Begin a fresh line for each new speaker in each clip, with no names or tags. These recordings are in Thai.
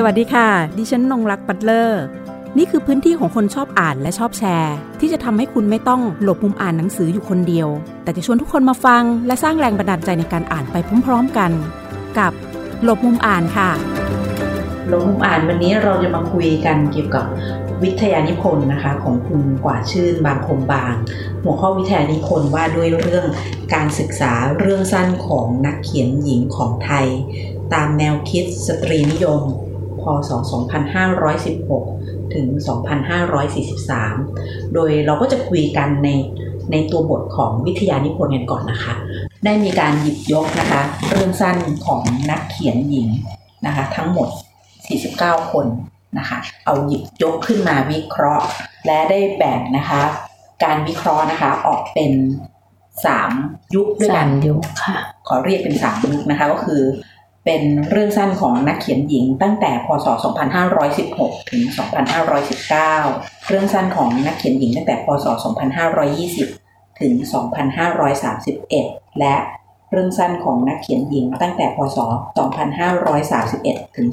สวัสดีค่ะ ดิฉันนงรักปัตเลอร์ นี่คือพื้นที่ของคนชอบอ่านและชอบแชร์ ที่จะทำให้คุณไม่ต้องหลบมุมอ่านหนังสืออยู่คนเดียว แต่จะชวนทุกคนมาฟัง และสร้างแรงบันดาลใจในการอ่านไปพร้อมๆกัน กับหลบมุมอ่านค่ะ
หลบมุมอ่านวันนี้เราจะมาคุยกันเกี่ยวกับวิทยานิพนธ์นะคะของคุณกว่าชื่นบางคมบาง หัวข้อวิทยานิพนธ์ว่าด้วยเรื่องการศึกษาเรื่องสั้นของนักเขียนหญิงของไทย ตามแนวคิดสตรีนิยม พศ 2516 ถึง 2543 โดยเราก็จะคุยกันในในตัวบทของวิทยานิพนธ์กันก่อนนะคะ ได้มีการหยิบยกนะคะเรื่องสั้นของนักเขียนหญิงนะคะ ทั้งหมด 49 คนนะคะ เอาหยิบยกขึ้นมาวิเคราะห์ และได้แบ่งนะคะ การวิเคราะห์นะคะออกเป็น3ยุคด้วยกัน
ยุคค่ะ
ขอเรียกเป็น3ยุคนะคะ ก็คือ เป็นเรื่องสั้นของนักเขียนหญิง ตั้งแต่พศ 2516 ถึง 2519 เรื่องสั้นของนักเขียนหญิงตั้งแต่พศ 2520 ถึง 2531 และเรื่องสั้นของนักเขียนหญิงตั้งแต่พศ 2531 ถึง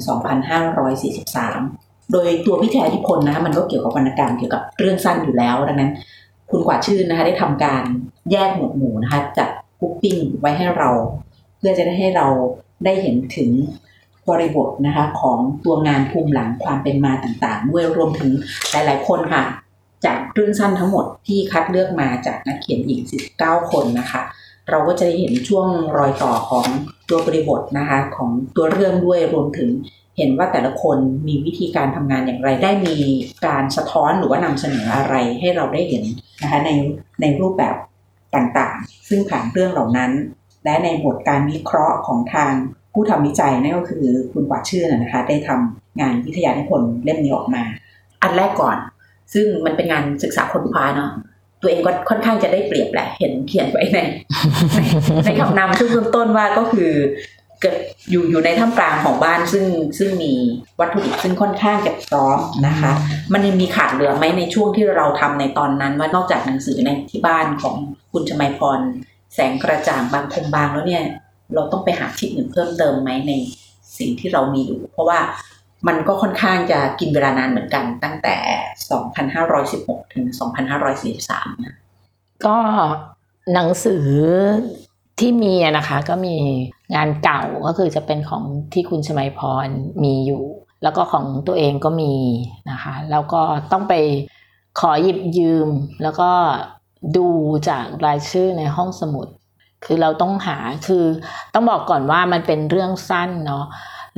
2543 โดยตัววิทยานิพนธ์นะคะมันก็เกี่ยวกับวรรณกรรมเกี่ยวกับเรื่องสั้นอยู่แล้วดังนั้น คุณกว่าชื่นนะคะได้ทำการแยกหมวดหมู่นะคะจัดกุ๊ปปิ้งไว้ให้เรา เพื่อจะได้ให้เรา ได้เห็นถึงบริบทนะคะของตัวงานภูมิหลังความเป็นมาต่างๆ ด้วยรวมถึงหลายๆคนค่ะ จากเรื่องสั้นทั้งหมดที่คัดเลือกมาจากนักเขียนหญิง 19 คนนะคะ เราก็จะได้เห็นช่วงรอยต่อของตัวบริบทนะคะของตัวเรื่องด้วยรวมถึงเห็นว่าแต่ละคนมีวิธีการทำงานอย่างไร ได้มีการสะท้อนหรือว่านำเสนออะไรให้เราได้เห็นนะคะในในรูปแบบต่างๆ ซึ่งผ่านเรื่องเหล่านั้น และในบทการวิเคราะห์ของทางผู้ทำวิจัยนั่นก็คือคุณกว่าชื่อนะคะ ได้ทำงานวิทยานิพนธ์เล่มนี้ออกมา อันแรกก่อน ซึ่งมันเป็นงานศึกษาค้นคว้าเนาะตัวเองก็ค่อนข้างจะได้เปรียบแหละ เห็นเขียนไว้ในในคำนำช่วงเริ่มต้นว่าก็คือ เกิดอยู่อยู่ในท่ามกลางของบ้านซึ่งซึ่งมีวัตถุดิบซึ่งค่อนข้างจะพร้อมนะคะ มันยังมีขาดเหลือไหมในช่วงที่เราทำในตอนนั้นว่านอกจากหนังสือในที่บ้านของคุณชมัยพร แสงกระจ่างบางคมบางแล้วเนี่ย เราต้องไปหาทิศหนึ่งเพิ่มเติมไหมในสิ่งที่เรามีอยู่ เพราะว่ามันก็ค่อนข้างจะกินเวลานานเหมือนกัน ตั้งแต่ 2516 ถึง 2543นะ
ก็หนังสือที่มีนะคะก็มีงานเก่าก็คือจะเป็นของที่คุณชมัยพรมีอยู่ แล้วก็ของตัวเองก็มีนะคะ แล้วก็ต้องไปขอหยิบยืมแล้วก็ ดูจากรายชื่อในห้องสมุด คือเราต้องหาคือต้องบอกก่อนว่ามันเป็นเรื่องสั้นเนาะ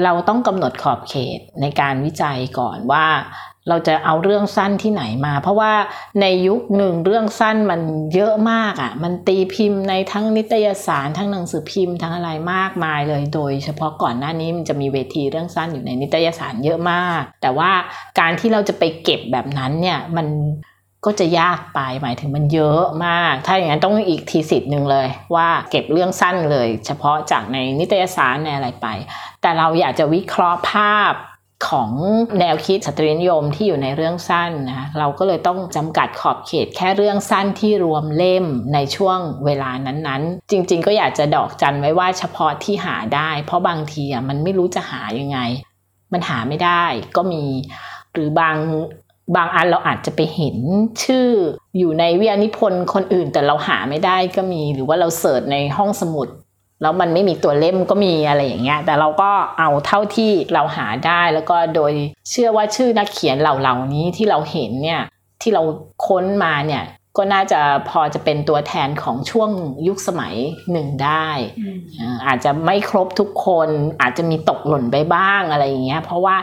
เราต้องกำหนดขอบเขตในการวิจัยก่อนว่าเราจะเอาเรื่องสั้นที่ไหนมา เพราะว่าในยุคหนึ่งเรื่องสั้นมันเยอะมากอะ่ะ มันตีพิมพ์ในทั้งนิตยสารทั้งหนังสือพิมพ์ทั้งอะไรมากมายเลย โดยเฉพาะก่อนหน้านี้มันจะมีเวทีเรื่องสั้นอยู่ในนิตยสารเยอะมาก แต่ว่าการที่เราจะไปเก็บแบบนั้นเนี่ยมัน ก็จะยากไปหมายถึงมันเยอะมาก ถ้าอย่างนั้นต้องอีกทีสิทธิ์หนึ่งเลย ว่าเก็บเรื่องสั้นเลย เฉพาะจากในนิตยสารในอะไรไป แต่เราอยากจะวิเคราะห์ภาพของแนวคิดสตรีนิยมที่อยู่ในเรื่องสั้นนะเราก็เลยต้องจำกัดขอบเขตแค่เรื่องสั้นที่รวมเล่มในช่วงเวลานั้นๆ จริง ๆ ก็อยากจะดอกจันไว้ว่าเฉพาะที่หาได้ เพราะบางทีอะมันไม่รู้จะหายังไง มันหาไม่ได้ก็มี หรือบาง บางอันเราอาจจะไปเห็นชื่ออยู่ในวิทยานิพนธ์คนอื่นแต่เราหาไม่ได้ก็มี หรือว่าเราเสิร์ชในห้องสมุด แล้วมันไม่มีตัวเล่มก็มีอะไรอย่างเงี้ย แต่เราก็เอาเท่าที่เราหาได้แล้วก็โดยเชื่อว่าชื่อนักเขียนเหล่านี้ที่เราเห็นเนี่ยที่เราค้นมาเนี่ย ก็น่าจะพอจะเป็นตัวแทนของช่วงยุคสมัยหนึ่งได้ อาจจะไม่ครบทุกคนอาจจะมีตกหล่นไปบ้างอะไรอย่างเงี้ยเพราะว่า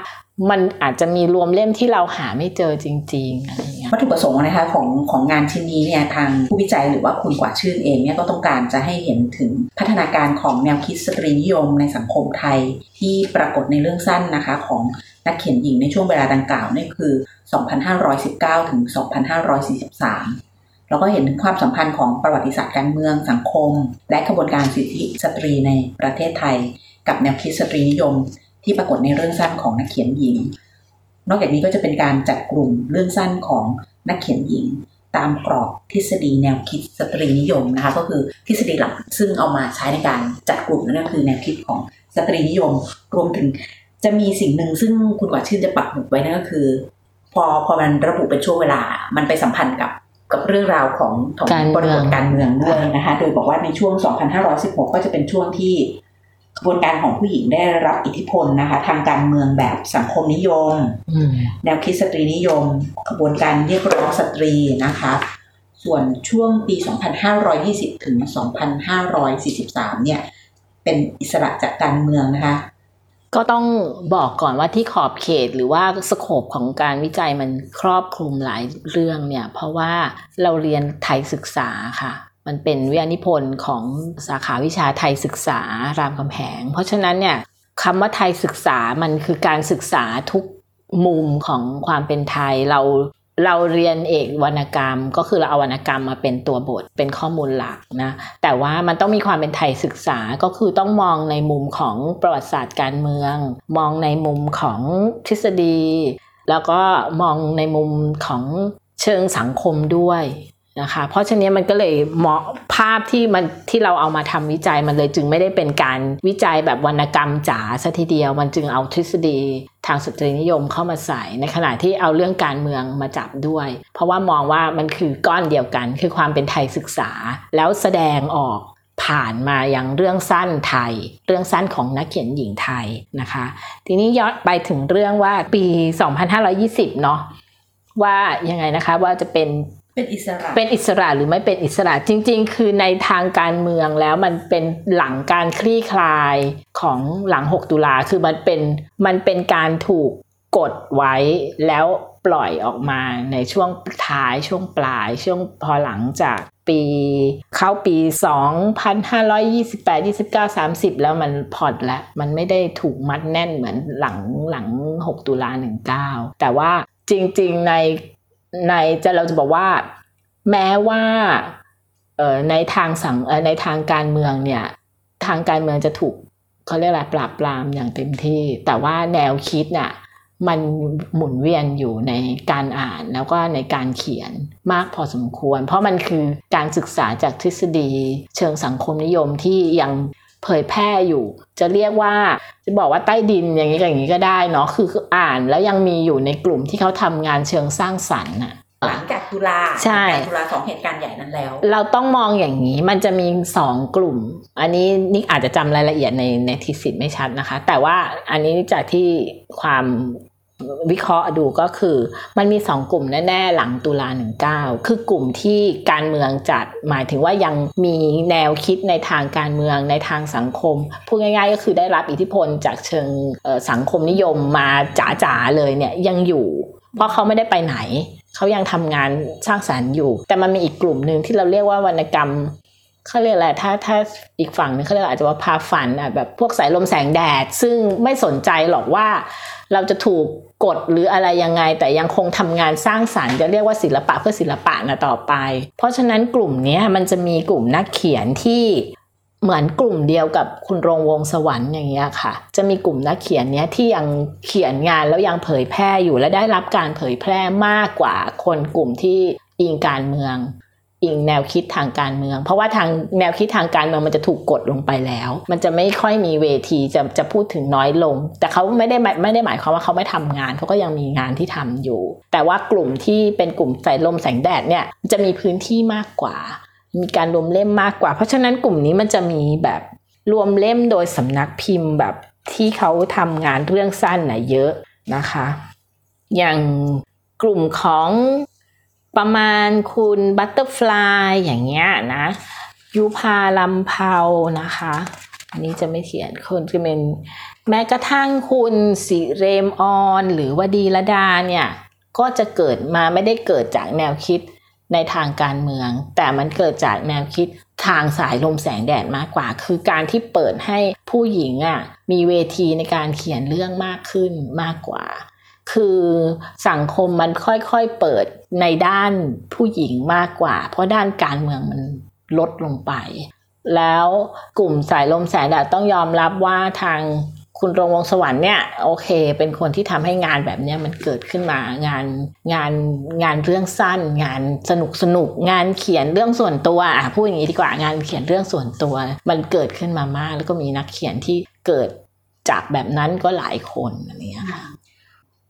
มันอาจจะมีรวมเล่มที่เราหาไม่เจอจริงๆอะไรเงี้ย
วัตถุประสงค์นะคะของของงานชิ้นนี้เนี่ยทางผู้วิจัยหรือว่าคุณกว่าชื่นเองเนี่ยก็ต้องการจะให้เห็นถึงพัฒนาการของแนวคิดสตรีนิยมในสังคมไทย ที่ปรากฏในเรื่องสั้นนะคะของนักเขียนหญิงในช่วงเวลาดังกล่าวนี่คือ 2519 ถึง 2543 แล้วก็เห็นถึงความสัมพันธ์ของประวัติศาสตร์การเมืองสังคม และกระบวนการสิทธิสตรีในประเทศไทย กับแนวคิดสตรีนิยม ที่ปรากฏในเรื่องสั้นของนักเขียนหญิง นอกจากนี้ก็จะเป็นการจัดกลุ่มเรื่องสั้นของนักเขียนหญิง ตามกรอบทฤษฎีแนวคิดสตรีนิยมนะคะก็คือทฤษฎีหลักซึ่งเอามาใช้ในการจัดกลุ่มนั่นก็คือแนวคิดของสตรีนิยม รวมถึงจะมีสิ่งหนึ่งซึ่งคุณกว่าชื่นจะปักหมุดไว้นั่นก็คือ พอพอมันระบุเป็นช่วงเวลา มันไปสัมพันธ์กับ กับเรื่องราวของของ
การเมื
ริ
อง
บทการเมืองด้วยนะคะ โดยบอกว่าในช่วง 2516 ก็จะเป็นช่วงที่กระบวนการของผู้หญิงได้รับอิทธิพลนะคะ ทางการเมืองแบบสังคมนิยม
อืม
แนวคิดสตรีนิยม กระบวนการเรียกร้องสตรีนะคะ ส่วนช่วงปี 2520 ถึง 2543 เนี่ย เป็นอิสระจากการเมืองนะคะ
ก็ต้องบอกก่อนว่าที่ขอบเขตหรือว่า scope ของการวิจัยมันครอบคลุมหลายเรื่องเนี่ยเพราะว่าเราเรียนไทยศึกษาค่ะ มันเป็นวิทยานิพนธ์ของสาขาวิชาไทยศึกษารามคำแหง เพราะฉะนั้นเนี่ยคำว่าไทยศึกษามันคือการศึกษาทุกมุมของความเป็นไทยเรา เราเรียนเอกวรรณกรรม ก็คือเราเอาวรรณกรรมมาเป็นตัวบทเป็นข้อมูลหลักนะแต่ว่ามันต้องมีความเป็นไทยศึกษาก็คือต้องมองในมุมของประวัติศาสตร์การเมือง มองในมุมของทฤษฎี แล้วก็มองในมุมของเชิงสังคมด้วยนะคะเพราะฉะนั้นมันก็เลยเหมาะภาพที่มันที่เราเอามาทำวิจัยมันเลยจึงไม่ได้เป็นการวิจัยแบบวรรณกรรมจ๋าซะทีเดียว มันจึงเอาทฤษฎี ทางสตรีนิยมเข้ามาใส่ ในขณะที่เอาเรื่องการเมืองมาจับด้วย เพราะว่ามองว่ามันคือก้อนเดียวกัน คือความเป็นไทยศึกษา แล้วแสดงออกผ่านมาอย่างเรื่องสั้นไทย เรื่องสั้นของนักเขียนหญิงไทยนะคะ ทีนี้ย้อนไปถึงเรื่องว่าปี 2520 เนาะว่ายังไงนะคะว่าจะเป็น
เป็นอิสระ
เป็นอิสระหรือไม่เป็นอิสระจริง ๆ คือในทางการเมืองแล้วมันเป็นหลังการคลี่คลายของหลัง 6 ตุลาคือมันเป็นมันเป็นการถูกกดไว้แล้วปล่อยออกมาในช่วงท้ายช่วงปลายช่วงพอหลังจากปีเข้าปี 2528 29 30 แล้วมันผ่อนแล้ว มันไม่ได้ถูกมัดแน่นเหมือนหลังหลัง 6 ตุลา 19 แต่ว่าจริง ๆ ใน ในจะเราจะบอกว่า แม้ว่าเออในทางสังในทางการเมืองเนี่ย ทางการเมืองจะถูกเขาเรียกอะไรปราบปรามอย่างเต็มที่ แต่ว่าแนวคิดน่ะมันหมุนเวียนอยู่ในการอ่านแล้วก็ในการเขียนมากพอสมควร เพราะมันคือการศึกษาจากทฤษฎี เชิงสังคมนิยมที่ยัง เผยแพร่อยู่ จะเรียกว่าจะบอกว่าใต้ดินอย่างนี้กับอย่างนี้ก็ได้เนาะคือคืออ่านแล้วยังมีอยู่ในกลุ่มที่เขาทำงานเชิงสร้างสรรค์น่ะ
หลังจากตุลา
ใช่
หลังจากตุลาสองเหตุการณ์ใหญ่นั้นแล้ว
เราต้องมองอย่างนี้มันจะมีสองกลุ่ม อันนี้นิกอาจจะจำรายละเอียดในในทีสิทธ์ไม่ชัดนะคะ แต่ว่าอันนี้จากที่ความ วิเคราะห์ดูก็คือ มันมีสองกลุ่มแน่ๆหลังตุลาหนึ่งเก้าคือกลุ่มที่การเมืองจัดหมายถึงว่ายังมีแนวคิดในทางการเมืองในทางสังคมพูดง่ายๆ ก็คือได้รับอิทธิพลจากเชิงสังคมนิยมมาจ๋าๆเลยเนี่ยยังอยู่ เพราะเขาไม่ได้ไปไหนเขายังทำงานสร้างสารรค์อยู่ แต่มันมีอีกกลุ่มหนึ่งที่เราเรียกว่าวรรณกรรม เขาเรียกอะไรถ้าถ้าอีกฝั่งนึงเขาเรียกอาจจะว่าพาฝันอะแบบพวกสายลมแสงแดด ซึ่งไม่สนใจหรอกว่า เราจะถูกกดหรืออะไรยังไง แต่ยังคงทำงานสร้างสารรค์จะเรียกว่าศิลปะเพื่อศิลปะนะต่อไป เพราะฉะนั้นกลุ่มนี้มันจะมีกลุ่มนักเขียนที่เหมือนกลุ่มเดียวกับคุณรงวงสวรรค์อย่างเงี้ยค่ะ จะมีกลุ่มนักเขียนเนี้ยที่ยังเขียนงานแล้วยังเผยแพร่อยู่และได้รับการเผยแพร่มากกว่าคนกลุ่มที่อิงการเมือง อิงแนวคิดทางการเมือง เพราะว่าทางแนวคิดทางการเมืองมันจะถูกกดลงไปแล้ว มันจะไม่ค่อยมีเวทีจะจะพูดถึงน้อยลง แต่เขาไม่ได้ไม่ได้หมายความว่าเขาไม่ทำงานเขาก็ยังมีงานที่ทำอยู่ แต่ว่ากลุ่มที่เป็นกลุ่มสายลมแสงแดดเนี่ยจะมีพื้นที่มากกว่า มีการรวมเล่มมากกว่า เพราะฉะนั้นกลุ่มนี้มันจะมีแบบรวมเล่มโดยสำนักพิมพ์แบบที่เขาทำงานเรื่องสั้นน่ะเยอะนะคะ อย่างกลุ่มของ ประมาณคุณบัตเตอร์ฟลายอย่างเงี้ยนะยุพาลำเผานะคะ อันนี้จะไม่เขียนคนจะเป็นแม้กระทั่งคุณสิเรมออน หรือว่าดีละดาเนี่ยก็จะเกิดมาไม่ได้เกิดจากแนวคิดในทางการเมือง แต่มันเกิดจากแนวคิดทางสายลมแสงแดดมากกว่า คือการที่เปิดให้ผู้หญิงอะมีเวทีในการเขียนเรื่องมากขึ้นมากกว่า คือสังคมมันค่อยๆเปิดในด้านผู้หญิงมากกว่า เพราะด้านการเมืองมันลดลงไป แล้วกลุ่มสายลมแสงแดดต้องยอมรับว่าทางคุณรงวงสวรรค์เนี่ยโอเค เป็นคนที่ทำให้งานแบบเนี้ยมันเกิดขึ้นมางานงานงานเรื่องสั้น งานสนุกสนุกงานเขียนเรื่องส่วนตัวอะพูดอย่างนี้ดีกว่างานเขียนเรื่องส่วนตัว มันเกิดขึ้นมามาก แล้วก็มีนักเขียนที่เกิดจากแบบนั้นก็หลายคนอะไรเงี้ยค่ะ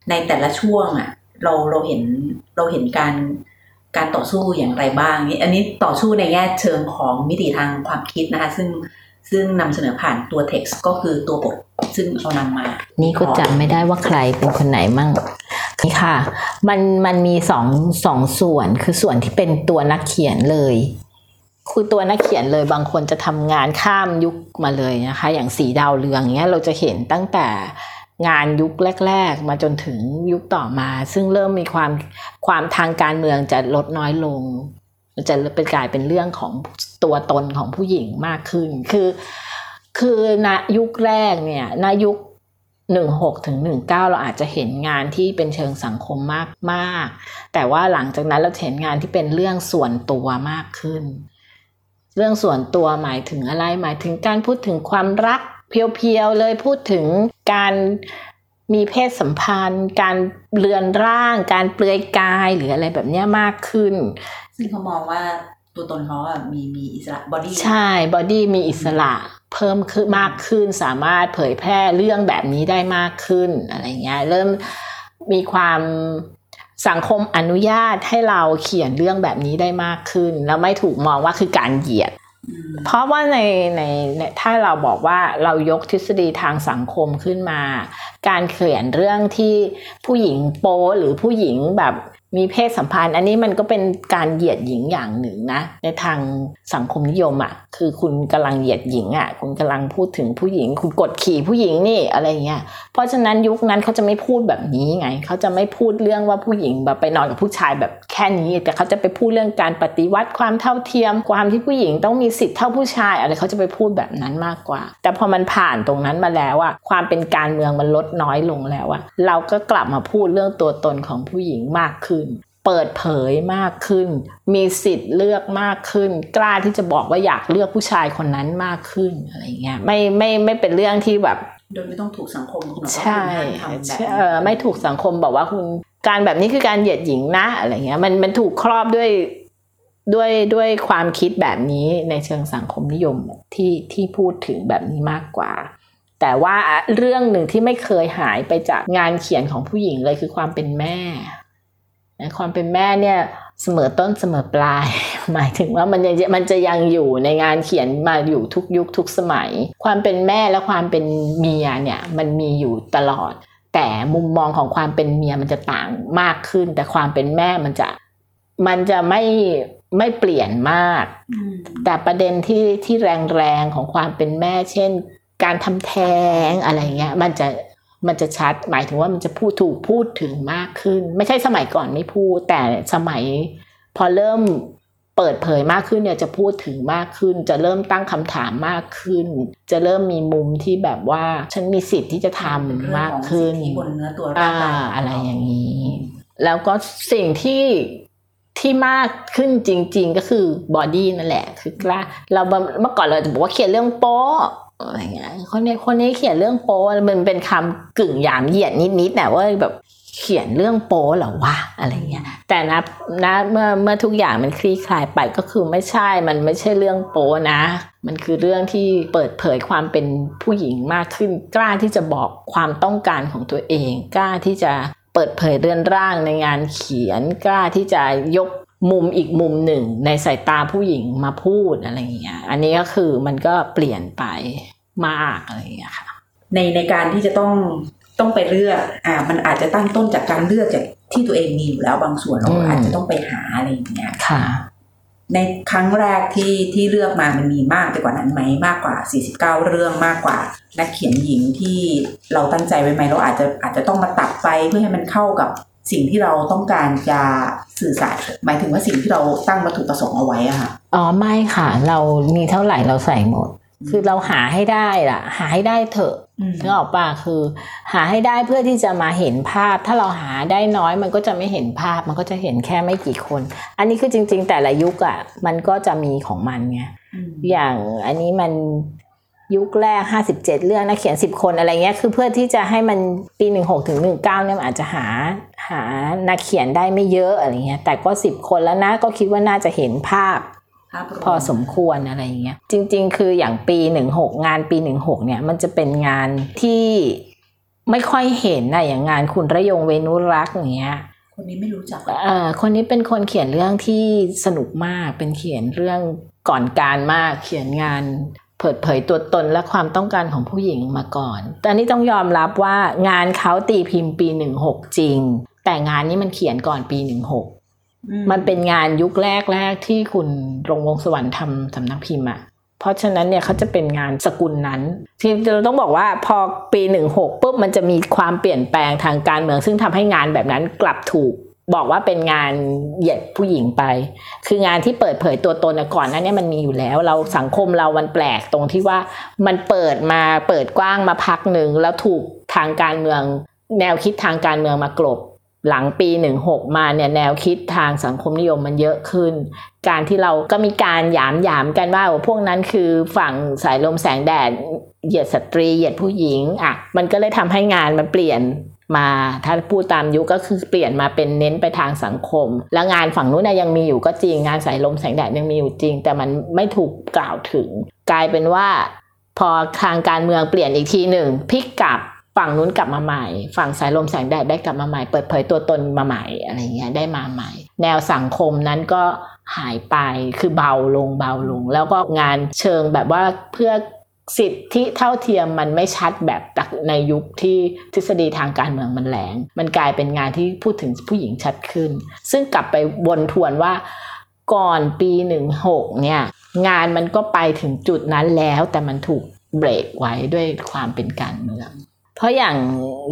ในแต่ละช่วงอะเราเราเห็นเราเห็นการการต่อสู้อย่างไรบ้างนี่อันนี้ต่อสู้ในแง่เชิงของมิติทางความคิดนะคะ ซึ่งซึ่งนำเสนอผ่านตัว text ก็คือตัวบทซึ่งเรานำมา
นี่ก็จำไม่ได้ว่าใครเป็นคนไหนมั่งนี่ค่ะ มันมันมีสองสองส่วนคือส่วนที่เป็นตัวนักเขียนเลยคือตัวนักเขียนเลยบางคนจะทำงานข้ามยุคมาเลยนะคะ อย่างสีดาวเรืองเนี้ยเราจะเห็นตั้งแต่ งานยุคแรก ๆ มาจนถึงยุคต่อมา ซึ่งเริ่มมีความความทางการเมืองจะลดน้อยลง จะเป็นกลายเป็นเรื่องของตัวตนของผู้หญิงมากขึ้น คือคือณยุคแรกเนี่ยณยุคหนึ่งหกถึงหนึ่งเก้าเราอาจจะเห็นงานที่เป็นเชิงสังคมมากมากแต่ว่าหลังจากนั้นเราเห็นงานที่เป็นเรื่องส่วนตัวมากขึ้น เรื่องส่วนตัวหมายถึงอะไรหมายถึงการพูดถึงความรัก เพียวๆเลยพูดถึงการมีเพศสัมพันธ์ การเลือนร่าง การเปลือยกายหรืออะไรแบบนี้มากขึ้น
ซึ่งเขามองว่าตัวตนเขาอะมีมีอิสระบอดี้
ใช่บอดี้มีอิสระเพิ่มขึ้นมากขึ้น สามารถเผยแพร่เรื่องแบบนี้ได้มากขึ้นอะไรเงี้ยเริ่มมีความสังคมอนุญาตให้เราเขียนเรื่องแบบนี้ได้มากขึ้น แล้วไม่ถูกมองว่าคือการเหยียด เพราะว่าในในถ้าเราบอกว่าเรายกทฤษฎีทางสังคมขึ้นมา การเขียนเรื่องที่ผู้หญิงโป้หรือผู้หญิงแบบ มีเพศสัมพันธ์ อันนี้มันก็เป็นการเหยียดหญิงอย่างหนึ่งนะ ในทางสังคมนิยมอะ่ะ คือคุณกำลังเหยียดหญิงอะ่ะ คุณกำลังพูดถึงผู้หญิง คุณกดขี่ผู้หญิงนี่อะไรเงี้ย เพราะฉะนั้นยุคนั้นเขาจะไม่พูดแบบนี้ไง เขาจะไม่พูดเรื่องว่าผู้หญิงแบบไปนอนกับผู้ชายแบบแค่นี้ แต่เขาจะไปพูดเรื่องการปฏิวัติความเท่าเทียม ความที่ผู้หญิงต้องมีสิทธิ์เท่าผู้ชาย อะไรเขาจะไปพูดแบบนั้นมากกว่า แต่พอมันผ่านตรงนั้นมาแล้วอะความเป็นการเมืองมันลดน้อยลงแล้วอะเราก็กลับมาพูดเรื่องตัวตนของผู้หญิงมากขึ้น เปิดเผยมากขึ้น มีสิทธิ์เลือกมากขึ้น กล้าที่จะบอกว่าอยากเลือกผู้ชายคนนั้นมากขึ้นอะไรเงี้ยไม่ไม่ไม่เป็นเรื่องที่แบบ
โดยไม่ต้องถูกสังคมกำหนดว่า
ใช่
คุณห้ามทำแบบ
ใช่
นี้
เออไม่ถูกสังคมบอกว่าคุณการแบบนี้คือการเหยียดหญิงนะอะไรเงี้ยมันมันถูกครอบด้วยด้วยด้วยความคิดแบบนี้ในเชิงสังคมนิยมที่ที่พูดถึงแบบนี้มากกว่า แต่ว่าเรื่องหนึ่งที่ไม่เคยหายไปจากงานเขียนของผู้หญิงเลยคือความเป็นแม่นะ ความเป็นแม่เนี่ยเสมอต้นเสมอปลาย หมายถึงว่ามันยังมันจะยังอยู่ในงานเขียนมาอยู่ทุกยุคทุกสมัย ความเป็นแม่และความเป็นเมียเนี่ยมันมีอยู่ตลอด แต่มุมมองของความเป็นเมียมันจะต่างมากขึ้น แต่ความเป็นแม่มันจะมันจะไม่ไม่เปลี่ยนมาก
อืม
แต่ประเด็นที่ที่แรงๆของความเป็นแม่ เช่น การทำแท้งอะไรเงี้ยมันจะ มันจะชัด หมายถึงว่ามันจะพูดถูกพูดถึงมากขึ้น ไม่ใช่สมัยก่อนไม่พูด แต่สมัยพอเริ่มเปิดเผยมากขึ้นเนี่ยจะพูดถึงมากขึ้น จะเริ่มตั้งคำถามมากขึ้น จะเริ่มมีมุมที่แบบว่าฉันมีสิทธิ์ที่จะทำมากขึ้น
เป็นเรื่องของสิทธิบนเนื้อตัวร่า
อ่าง
กาย
อะไรอย่างนี้ แล้วก็สิ่งที่ที่มากขึ้นจริง ๆ ก็คือบอดี้นั่นแหละ คือกล้าเราเมื่อก่อนเราจะบอกว่าเขียนเรื่องโป๊ะ อะไรเงี้ยคนนี้คนนี้เขียนเรื่องโป๊มันเป็นคำกึ่งหยามเหยียดนิดๆนะว่าแบบเขียนเรื่องโป๊หรอวะอะไรเงี้ยแต่นะนะเมื่อเมื่อทุกอย่างมันคลี่คลายไปก็คือไม่ใช่มันไม่ใช่เรื่องโป๊นะ มันคือเรื่องที่เปิดเผยความเป็นผู้หญิงมากขึ้น กล้าที่จะบอกความต้องการของตัวเอง กล้าที่จะเปิดเผยเรือนร่างในงานเขียน กล้าที่จะยก มุมอีกมุมหนึ่ง ในสายตาผู้หญิงมาพูดอะไรอย่างเงี้ย อันนี้ก็คือมันก็เปลี่ยนไปมากอะไรอย่างเงี้ยค่ะ
ในในการที่จะต้องต้องไปเลือกอ่า มันอาจจะตั้งต้นจากการเลือกจากที่ตัวเองมีอยู่แล้วบางส่วนเรา
อืม
อาจจะต้องไปหาอะไรอย่างเงี้ย
ค่ะ
ในครั้งแรกที่ที่เลือกมามันมีมากไปกว่านั้นไหมมากกว่า 49 เรื่องมากกว่านักเขียนหญิงที่เราตั้งใจไว้ไหมเราอาจจะอาจจะต้องมาตัดไปเพื่อให้มันเข้ากับ สิ่งที่เราต้องการจะสื่อสารหมายถึงว่าสิ่งที่เราตั้งวัตถุประสงค์เอาไว้อะค่ะ
อ๋อไม่ค่ะ เรามีเท่าไหร่เราใส่หมด คือเราหาให้ได้ล่ะ หาให้ได้เถอะนึกออกป่ะคือ หาให้ได้เพื่อที่จะมาเห็นภาพ ถ้าเราหาได้น้อยมันก็จะไม่เห็นภาพ มันก็จะเห็นแค่ไม่กี่คน อันนี้คือจริง ๆ แต่ละยุคอะ่ะ มันก็จะมีของมันไงอย่างอันนี้มัน ยุคแรกห้าสิบเจ็ดเรื่องนักเขียนสิบคนอะไรเงี้ยคือเพื่อที่จะให้มันปีหนึ่งหกถึงหนึ่งเก้าเนี่ยมันอาจจะหาหานักเขียนได้ไม่เยอะอะไรเงี้ยแต่ก็สิบคนแล้วนะก็คิดว่าน่าจะเห็นภาพ
ภาพรวม
พอสมควรอะไรอย่างเงี้ยจริง ๆ คืออย่างปีหนึ่งหกงานปีหนึ่งหกเนี่ยมันจะเป็นงานที่ไม่ค่อยเห็นนะอย่างงานคุณระยงเวนุรักษ์อย่างเงี้ย
คนนี้ไม่รู้จัก
เอ่อคนนี้เป็นคนเขียนเรื่องที่สนุกมากเป็นเขียนเรื่องก่อนการมากเขียนงาน เปิดเผยตัวตนและความต้องการของผู้หญิงมาก่อน แต่อันนี้ต้องยอมรับว่างานเขาตีพิมพ์ปีหนึ่งหกจริง แต่งานนี้มันเขียนก่อนปีหนึ่งหกมันเป็นงานยุคแรกๆที่คุณรงวงศ์สวรรค์ทำสำนักพิมพ์อะเพราะฉะนั้นเนี่ยเขาจะเป็นงานสกุลนั้น ที่เราต้องบอกว่าพอปีหนึ่งหกปุ๊บมันจะมีความเปลี่ยนแปลงทางการเมือง ซึ่งทำให้งานแบบนั้นกลับถูก บอกว่าเป็นงานเหยียดผู้หญิงไป คืองานที่เปิดเผยตัวตนก่อนหนั้นเนี่ยมันมีอยู่แล้ว เราสังคมเรามันแปลกตรงที่ว่ามันเปิดมาเปิดกว้างมาพักหนึ่งแล้วถูกทางการเมือง แนวคิดทางการเมืองมากลบ หลังปี 16 มาเนี่ยแนวคิดทางสังคมนิยมมันเยอะขึ้น การที่เราก็มีการหยามหยามกันว่าพวกนั้นคือฝั่งสายลมแสงแดดเหยียดสตรีเหยียดผู้หญิงอะมันก็เลยทำให้งานมันเปลี่ยน มาถ้าพูดตามยุคก็คือเปลี่ยนมาเป็นเน้นไปทางสังคม แล้งานฝั่งนู้นนะยังมีอยู่ก็จริงงานสายลมแสงแดดยังมีอยู่จริง แต่มันไม่ถูกกล่าวถึง กลายเป็นว่า พอทางการเมืองเปลี่ยนอีกทีหนึ่งพลิกกลับฝั่งนู้นกลับมาใหม่ ฝั่งสายลมแสงแดดได้กลับมาใหม่ เปิดเผยตัวตนมาใหม่อะไรเงี้ยได้มาใหม่ แนวสังคมนั้นก็หายไปคือเบาลงเบาลง แล้วก็งานเชิงแบบว่าเพื่อ สิทธิเท่าเทียมมันไม่ชัดแบบในยุคที่ทฤษฎีทางการเมืองมันแหลง มันกลายเป็นงานที่พูดถึงผู้หญิงชัดขึ้น ซึ่งกลับไปวนทวนว่าก่อนปีหนึ่งหกเนี่ย งานมันก็ไปถึงจุดนั้นแล้วแต่มันถูกเบรกไว้ด้วยความเป็นการเมือง เพราะอย่าง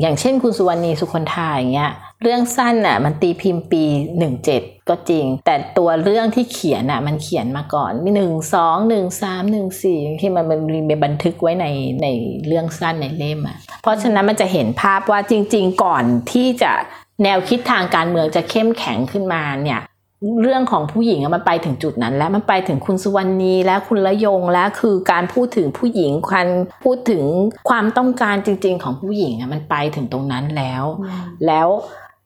อย่างเช่นคุณสุวรรณีสุคนธาอย่างเงี้ยเรื่องสั้นน่ะมันตีพิมพ์ปี 17 ก็จริง แต่ตัวเรื่องที่เขียนน่ะมันเขียนมาก่อนมีหนึ่งสองหนึ่งสามหนึ่งสี่ที่มันมันมีบันทึกไว้ในในเรื่องสั้นในเล่มอะเพราะฉะนั้นมันจะเห็นภาพว่าจริง ๆ ก่อนที่จะแนวคิดทางการเมืองจะเข้มแข็งขึ้นมาเนี่ย เรื่องของผู้หญิงอะมันไปถึงจุดนั้น แล้วมันไปถึงคุณสุวรรณีและคุณละยงแล้วคือการพูดถึงผู้หญิงการพูดถึงความต้องการจริง ๆ ของผู้หญิงอะมันไปถึงตรงนั้นแล้ว แล้ว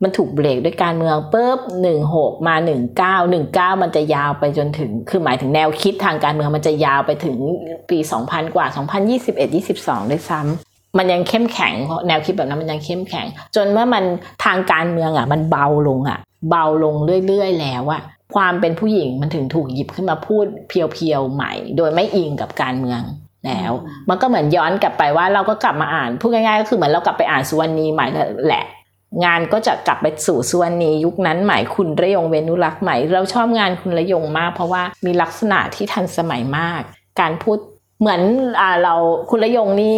มันถูกเบรกด้วยการเมืองปุ๊บหนึ่งหกมาหนึ่งเก้าหนึ่งเก้ามันจะยาวไปจนถึง คือหมายถึงแนวคิดทางการเมืองมันจะยาวไปถึงปีสองพันกว่าสองพันยี่สิบเอ็ดยี่สิบสองด้วยซ้ำ มันยังเข้มแข็งเพราะแนวคิดแบบนั้นมันยังเข้มแข็ง จนเมื่อมันทางการเมืองอะ มันเบาลงอะ เบาลงเรื่อยๆ แล้วอะความเป็นผู้หญิงมันถึงถูกหยิบขึ้นมาพูดเพียวๆใหม่ โดยไม่อิงกับการเมืองแล้ว มันก็เหมือนย้อนกลับไปว่าเราก็กลับมาอ่านพูดง่ายๆก็คือเหมือนเรากลับไปอ่านสุวรรณีใหม่แหละงานก็จะกลับไปสู่สุวรรณียุคนั้นใหม่คุณระยงเวนุรักษ์ใหม่ เราชอบงานคุณระยงมาก เพราะว่ามีลักษณะที่ทันสมัยมาก การพูด เหมือนอ่าเราคุณระยงนี่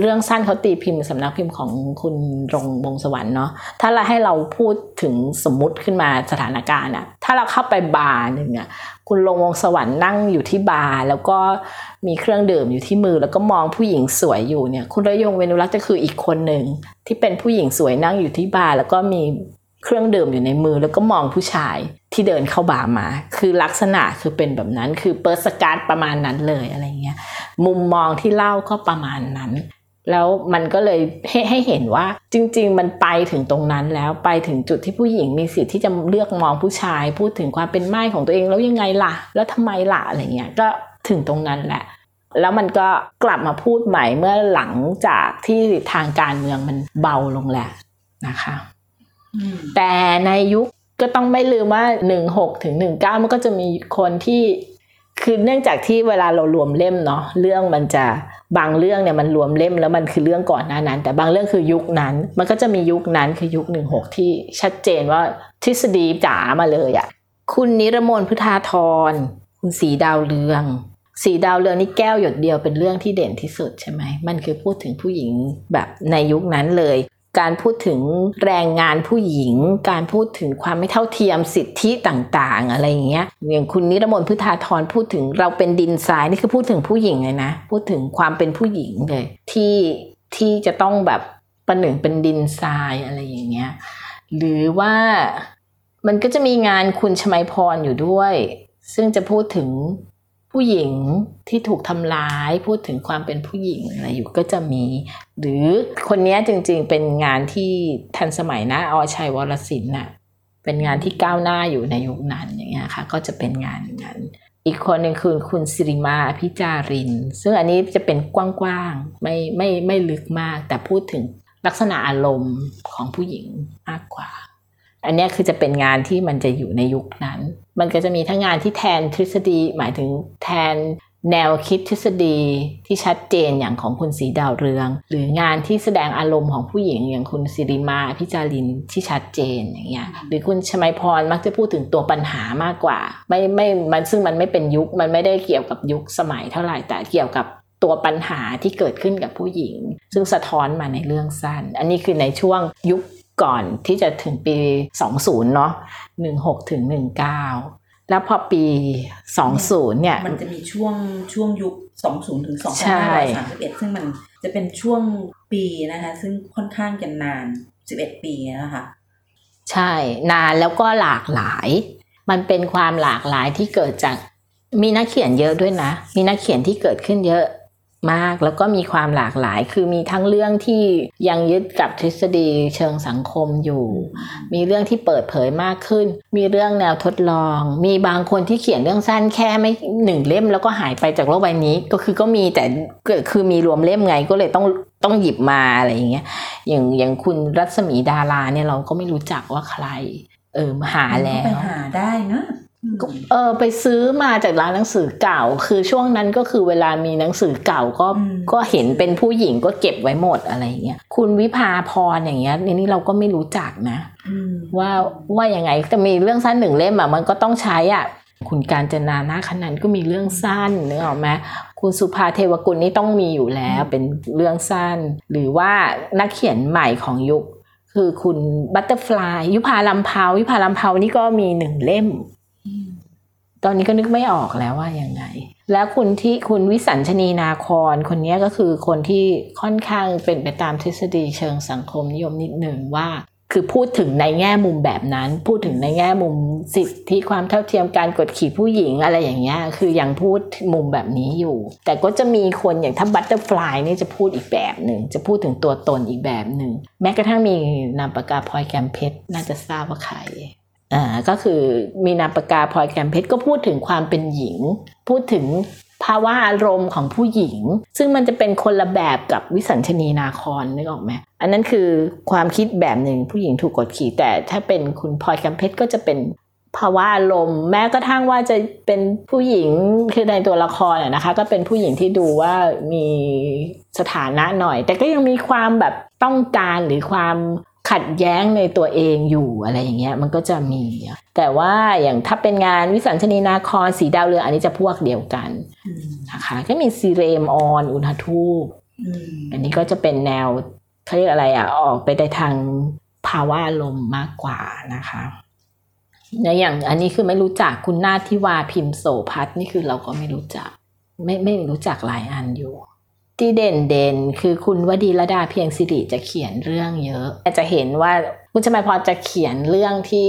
เรื่องสั้นเขาตีพิมพ์สำนักพิมพ์ของคุณรงวงสวรรค์เนาะถ้าเราให้เราพูดถึงสมมุติขึ้นมาสถานการณ์อะถ้าเราเข้าไปบาร์หนึ่งอะคุณรงวงสวรรค์นั่งอยู่ที่บาร์แล้วก็มีเครื่องดื่มอยู่ที่มือ แล้วก็มองผู้หญิงสวยอยู่เนี่ย คุณระยงเวนุรักษ์จะคืออีกคนหนึ่งที่เป็นผู้หญิงสวยนั่งอยู่ที่บาร์แล้วก็มี เครื่องดื่มอยู่ในมือแล้วก็มองผู้ชายที่เดินเข้าบาร์มา คือลักษณะคือเป็นแบบนั้น คือเปิร์สการ์ดประมาณนั้นเลยอะไรเงี้ย มุมมองที่เล่าก็ประมาณนั้น แล้วมันก็เลยให้ให้เห็นว่าจริง ๆ มันไปถึงตรงนั้นแล้วไปถึงจุดที่ผู้หญิงมีสิทธิ์ที่จะเลือกมองผู้ชาย พูดถึงความเป็นไม้ของตัวเองแล้วยังไงล่ะ แล้วทำไมล่ะอะไรเงี้ยก็ถึงตรงนั้นแหละแล้วมันก็กลับมาพูดใหม่เมื่อหลังจากที่ทางการเมืองมันเบาลงแหละนะคะ แต่ในยุคก็ต้องไม่ลืมว่า16ถึง19มันก็จะมีคนที่ คือเนื่องจากที่เวลาเรารวมเล่มเนาะเรื่องมันจะบางเรื่องเนี่ยมันรวมเล่มแล้วมันคือเรื่องก่อนหน้านั้น แต่บางเรื่องคือยุคนั้น มันก็จะมียุคนั้นคือยุค16ที่ชัดเจนว่าทฤษฎีจ๋ามาเลยอะ่ะคุณนิรมนพุทธาธรคุณสีดาวเรือง สีดาวเรืองนี่แก้วหยดเดียวเป็นเรื่องที่เด่นที่สุดใช่ไหมมันคือพูดถึงผู้หญิงแบบในยุคนั้นเลย การพูดถึงแรงงานผู้หญิง การพูดถึงความไม่เท่าเทียมสิทธิต่างๆ อะไรอย่างเงี้ยอย่างคุณนิรมนพุทธาธรพูดถึงเราเป็นดินทรายนี่คือพูดถึงผู้หญิงเลยนะ พูดถึงความเป็นผู้หญิงเลยที่ที่จะต้องแบบประหนึ่งเป็นดินทรายอะไรอย่างเงี้ยหรือว่ามันก็จะมีงานคุณชมัยพรอยู่ด้วย ซึ่งจะพูดถึง ผู้หญิงที่ถูกทำร้ายพูดถึงความเป็นผู้หญิงอะไรอยู่ก็จะมี หรือคนนี้จริงๆเป็นงานที่ทันสมัยนะอชัยวรศิลป์น่ะเป็นงานที่ก้าวหน้าอยู่ในยุคนั้นอย่างเงี้ยค่ะก็จะเป็นงานอย่างนั้นอีกคนหนึ่งคือคุณสิริมาพิจาริน ซึ่งอันนี้จะเป็นกว้างๆไม่ไม่ไม่ลึกมาก แต่พูดถึงลักษณะอารมณ์ของผู้หญิงมากกว่า อันนี้คือจะเป็นงานที่มันจะอยู่ในยุคนั้น มันก็จะมีทั้งงานที่แทนทฤษฎี หมายถึงแทนแนวคิดทฤษฎีที่ชัดเจนอย่างของคุณสีดาวเรือง หรืองานที่แสดงอารมณ์ของผู้หญิงอย่างคุณสิริมาพิจารินที่ชัดเจนอย่างเงี้ยหรือคุณชมัยพรมักจะพูดถึงตัวปัญหามากกว่า ไม่ไม่มันซึ่งมันไม่เป็นยุคมันไม่ได้เกี่ยวกับยุคสมัยเท่าไหร่แต่เกี่ยวกับตัวปัญหาที่เกิดขึ้นกับผู้หญิง ซึ่งสะท้อนมาในเรื่องสั้น อันนี้คือในช่วงยุค ก่อนที่จะถึงปี 20 เนาะ16 ถึง 19 แล้วพอปี 20 เนี่ย
มันจะมีช่วงช่วงยุค 20 ถึง
ใช่
2531 ซึ่งมันจะเป็นช่วงปีนะคะ ซึ่งค่อนข้างจะนาน 11 ปีนะคะ
ใช่นานแล้วก็หลากหลาย มันเป็นความหลากหลายที่เกิดจากมีนักเขียนเยอะด้วยนะ มีนักเขียนที่เกิดขึ้นเยอะ มากแล้วก็มีความหลากหลาย คือมีทั้งเรื่องที่ยังยึดกับทฤษฎีเชิงสังคมอยู่ มีเรื่องที่เปิดเผยมากขึ้น มีเรื่องแนวทดลอง มีบางคนที่เขียนเรื่องสั้นแค่ไม่หนึ่งเล่มแล้วก็หายไปจากโลกใบนี้ ก็คือก็มีแต่ก็คือมีรวมเล่มไงก็เลยต้องต้องหยิบมาอะไรอย่างเงี้ย อย่างอย่างคุณรัศมีดาราเนี่ยเราก็ไม่รู้จักว่าใคร เออหาแล้ว
ไปหาได้นะอืม
เออไปซื้อมาจากร้านหนังสือเก่า คือช่วงนั้นก็คือเวลามีหนังสือเก่าก็
อืม
ก็เห็นเป็นผู้หญิงก็เก็บไว้หมดอะไรอย่างเงี้ยคุณวิภาพรอย่างเงี้ยในนี้เราก็ไม่รู้จักนะ
อืม
ว่าว่ายังไงแต่มีเรื่องสั้นหนึ่งเล่มอะมันก็ต้องใช้อะคุณการจนานาขนันก็มีเรื่องสั้นนึกออกไหมคุณสุภาเทวกุลนี่ต้องมีอยู่แล้วเป็นเรื่องสั้น หรือว่านักเขียนใหม่ของยุค คือคุณบัตเตอร์ฟลายยุพาลำเพายุพาลำเพานี่ก็มีหนึ่งเล่มต อนนี้ก็นึกไม่ออกแล้วว่ายังไง แล้วคุณที่คุณวิสัญชนีนาครคนนี้ก็คือคนที่ค่อนข้างเป็นไปตามทฤษฎีเชิงสังคมนิยมนิดหนึ่งว่า คือพูดถึงในแง่มุมแบบนั้น พูดถึงในแง่มุมสิทธิความเท่าเทียมการกดขี่ผู้หญิงอะไรอย่างเงี้ยคือยังพูดมุมแบบนี้อยู่ แต่ก็จะมีคนอย่างถ้าบัตเตอร์ฟลายนี่จะพูดอีกแบบหนึ่งจะพูดถึงตัวตนอีกแบบหนึ่งแม้กระทั่งมีนามปากกาพลอยแกมเพชรน่าจะทราบว่าใคร อ่าก็คือมีนามปากกาพลอยแกมเพชรก็พูดถึงความเป็นหญิง พูดถึงภาวะอารมณ์ของผู้หญิง ซึ่งมันจะเป็นคนละแบบกับวิสัญชนีนาครนนึกออกไหมอันนั้นคือความคิดแบบหนึ่งผู้หญิงถูกกดขี่ แต่ถ้าเป็นคุณพลอยแกมเพชรก็จะเป็นภาวะอารมณ์แม้กระทั่งว่าจะเป็นผู้หญิงคือในตัวละครนะคะ ก็เป็นผู้หญิงที่ดูว่ามีสถานะหน่อย แต่ก็ยังมีความแบบต้องการหรือความ ขัดแย้งในตัวเองอยู่อะไรอย่างเงี้ยมันก็จะมี แต่ว่าอย่างถ้าเป็นงานวิสัญชนีนาครสีดาวเรืองอันนี้จะพวกเดียวกัน
อืม
นะคะก็มีซีเรมออนอุณหทูป
อืม
อันนี้ก็จะเป็นแนวเขาเรียกอะไรอะออกไปในทางภาวะลมณ์มากกว่านะคะในอย่างอันนี้คือไม่รู้จักคุณนาทิวาพิมพ์โสพัฒน์นี่คือเราก็ไม่รู้จัก ไม่ไม่รู้จักหลายอันอยู่ ที่เด่นเด่นๆคือคุณวดีรดาเพียงสิริจะเขียนเรื่องเยอะจะเห็นว่าคุณชมายพรจะเขียนเรื่องที่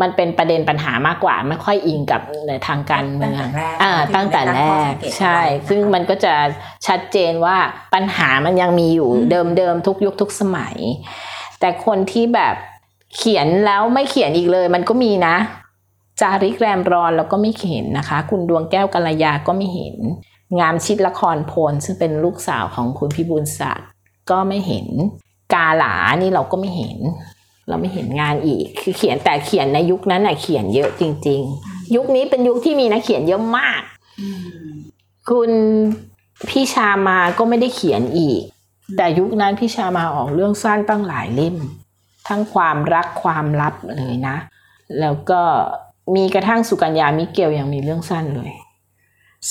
มันเป็นประเด็นปัญหามากกว่า ไม่ค่อยอิงกับในทางการเมือง
ตั้งแต่แรก
อ่าตั้งแต่แรก
ที่คุณได้ตั้งข้อสังเกต
ใช่
ไว้นะคะ
ซึ่งมันก็จะชัดเจนว่าปัญหามันยังมีอยู่
อืม
เดิมเดิมๆทุกยุคทุกสมัย แต่คนที่แบบเขียนแล้วไม่เขียนอีกเลย มันก็มีนะ จาริกแรมรอนแล้วก็ไม่เห็นนะคะ คุณดวงแก้วกัลยาก็ไม่เห็น งามชิดละครพลซึ่งเป็นลูกสาวของคุณพิบูลศักดิ์ก็ไม่เห็น กาหลานี่เราก็ไม่เห็น เราไม่เห็นงานอีก คือเขียนแต่เขียนในยุคนั้นน่ะเขียนเยอะจริง ๆ ยุคนี้เป็นยุคที่มีนักเขียนเยอะมาก คุณพี่ชามาก็ไม่ได้เขียนอีก แต่ยุคนั้นพี่ชามาออกเรื่องสั้นตั้งหลายเล่ม ทั้งความรักความลับเลยนะ แล้วก็มีกระทั่งสุกัญญามิเกลยังมีเรื่องสั้นเลย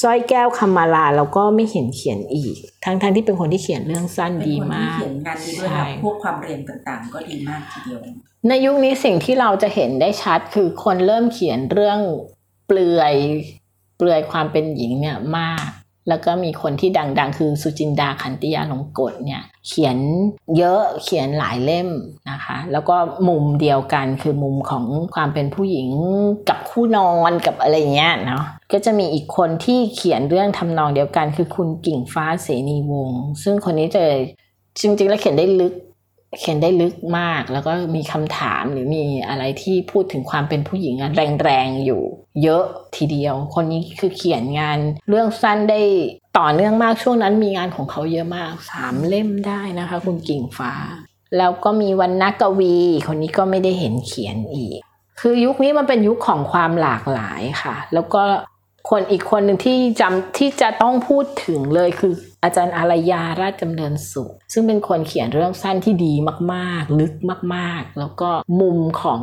สร้อยแก้วคำมาลาเราก็ไม่เห็นเขียนอีก ทั้งทั้งที่เป็นคนที่เขียนเรื่องสั้น
เป็น
ดี
คนที่
มาก
เขียนงานดีด้วย
ใช่
นะพวกความเรียนต่างๆ ก็ดีมากทีเดียว
ในยุคนี้สิ่งที่เราจะเห็นได้ชัดคือคนเริ่มเขียนเรื่องเปลือยเปลือยความเป็นหญิงเนี่ยมาก แล้วก็มีคนที่ดังๆ คือสุจินดาขันติยาลงกฎเนี่ยเขียนเยอะเขียนหลายเล่มนะคะ แล้วก็มุมเดียวกันคือมุมของความเป็นผู้หญิงกับคู่นอนกับอะไรเงี้ยเนาะก็จะมีอีกคนที่เขียนเรื่องทำนองเดียวกันคือคุณกิ่งฟ้าเสนีวง ซึ่งคนนี้จะจริงๆ แล้วเขียนได้ลึก เขียนได้ลึกมาก แล้วก็มีคำถามหรือมีอะไรที่พูดถึงความเป็นผู้หญิงแรงๆอยู่ เยอะทีเดียว คนนี้คือเขียนงานเรื่องสั้นได้ต่อเนื่องมากช่วงนั้นมีงานของเขาเยอะมากสามเล่มได้นะคะ คุณกิ่งฟ้า แล้วก็มีวันนักกวี คนนี้ก็ไม่ได้เห็นเขียนอีก คือยุคนี้มันเป็นยุคของความหลากหลายค่ะ แล้วก็ คนอีกคนหนึ่งที่จำที่จะต้องพูดถึงเลยคือ อาจารย์อารยาราชจำเนินสุข ซึ่งเป็นคนเขียนเรื่องสั้นที่ดีมาก ๆ ลึกมาก ๆ แล้วก็มุมของ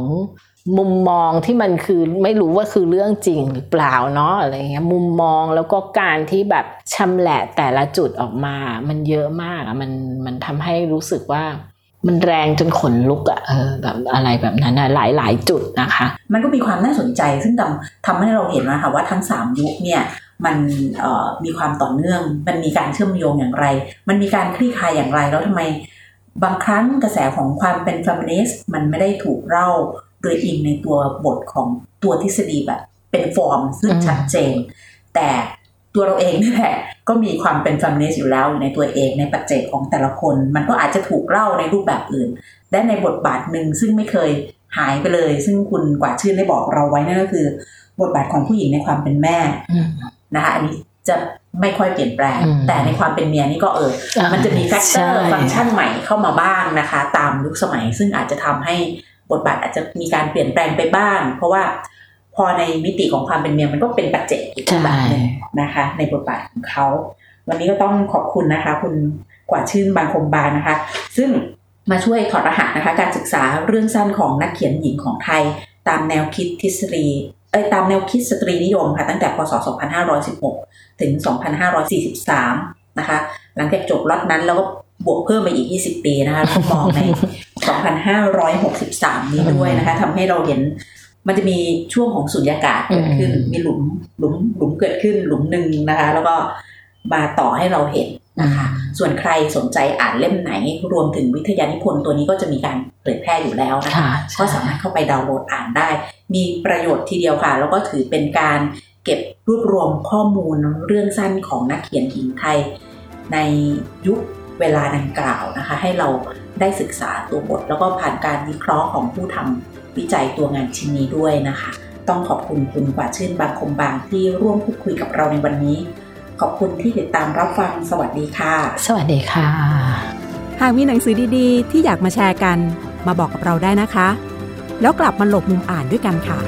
มุมมองที่มันคือไม่รู้ว่าคือเรื่องจริงหรือเปล่าเนาะอะไรเงี้ยมุมมองแล้วก็การที่แบบชำแหละแต่ละจุดออกมา มันเยอะมากมันมันทำให้รู้สึกว่า มันแรงจนขนลุกอะเออแบบอะไรแบบนั้นอะหลายหลายจุดนะคะ
มันก็มีความน่าสนใจซึ่งทำทำให้เราเห็นนะคะว่าทั้งสามยุคเนี่ยมันมีความต่อเนื่อง มันมีการเชื่อมโยงอย่างไร มันมีการคลี่คลายอย่างไรแล้วทำไม บางครั้งกระแสของความเป็นฟมินิสต์มันไม่ได้ถูกเล่าโดยอิงในตัวบทของตัวทฤษฎีแบบเป็นฟอร์มซึ่งชัดเจน แต่ตัวเราเองนี่แหละ ก็มีความเป็นฟ e มินิสต์อยู่แล้วอยู่ในตัวเองในปัจเจกของแต่ละคน มันก็อาจจะถูกเล่าในรูปแบบอื่น และในบทบาทหนึ่งซึ่งไม่เคยหายไปเลย ซึ่งคุณกว่าชื่นได้บอกเราไว้นั่นก็คือ บทบาทของผู้หญิงในความเป็นแม่นะคะอันนี้จะไม่ค่อยเปลี่ยนแปลง แต่ในความเป็นเมียนี่ก็เออมันจะมี factor function ใหม่เข้ามาบ้างนะคะ ตามยุคสมัย ซึ่งอาจจะทำให้บทบาทอาจจะมีการเปลี่ยนแปลงไปบ้าง เพราะว่า พอในมิติของความเป็นเมียมันก็เป็นปัจเจกอีกแบบหนึ่งนะคะ ในบทบาทของเขา วันนี้ก็ต้องขอบคุณนะคะ คุณกว่าชื่นบางคมบานนะคะ ซึ่งมาช่วยถอดรหัสนะคะ การศึกษาเรื่องสั้นของนักเขียนหญิงของไทย ตามแนวคิดทฤษฎีเอ้ยตามแนวคิดสตรีนิยมค่ะตั้งแต่พศ 2516 ถึง 2543 นะคะ หลังจากจบล็อตนั้นแล้วก็บวกเพิ่มไปอีก 20 ปีนะคะก็มองใน 2563 นี้ด้วยนะคะทำให้เราเห็น มันจะมีช่วงของสุญญากาศเกิดขึ้น มีหลุมหลุมหลุมเกิดขึ้นหลุมหนึ่งนะคะ แล้วก็มาต่อให้เราเห็นนะคะ ส่วนใครสนใจอ่านเล่มไหน รวมถึงวิทยานิพนธ์ตัวนี้ก็จะมีการเผยแพร่อยู่แล้วนะคะ ก็สามารถเข้าไปดาวน์โหลดอ่านได้ มีประโยชน์ทีเดียวค่ะ แล้วก็ถือเป็นการเก็บรวบรวมข้อมูลเรื่องสั้นของนักเขียนหญิงไทย ในยุคเวลาดังกล่าวนะคะ ให้เราได้ศึกษาตัวบท แล้วก็ผ่านการวิเคราะห์ของผู้ทำ วิจัยตัวงานชิ้นนี้ด้วยนะคะ ต้องขอบคุณคุณกว่าชื่นบางคมบางที่ร่วมพูดคุยกับเราในวันนี้ ขอบคุณที่ติดตามรับฟังสวัสดีค่ะ
สวัสดีค่ะ
หากมีหนังสือดีๆ ที่อยากมาแชร์กัน มาบอกกับเราได้นะคะ แล้วกลับมาหลบมุมอ่านด้วยกันค่ะ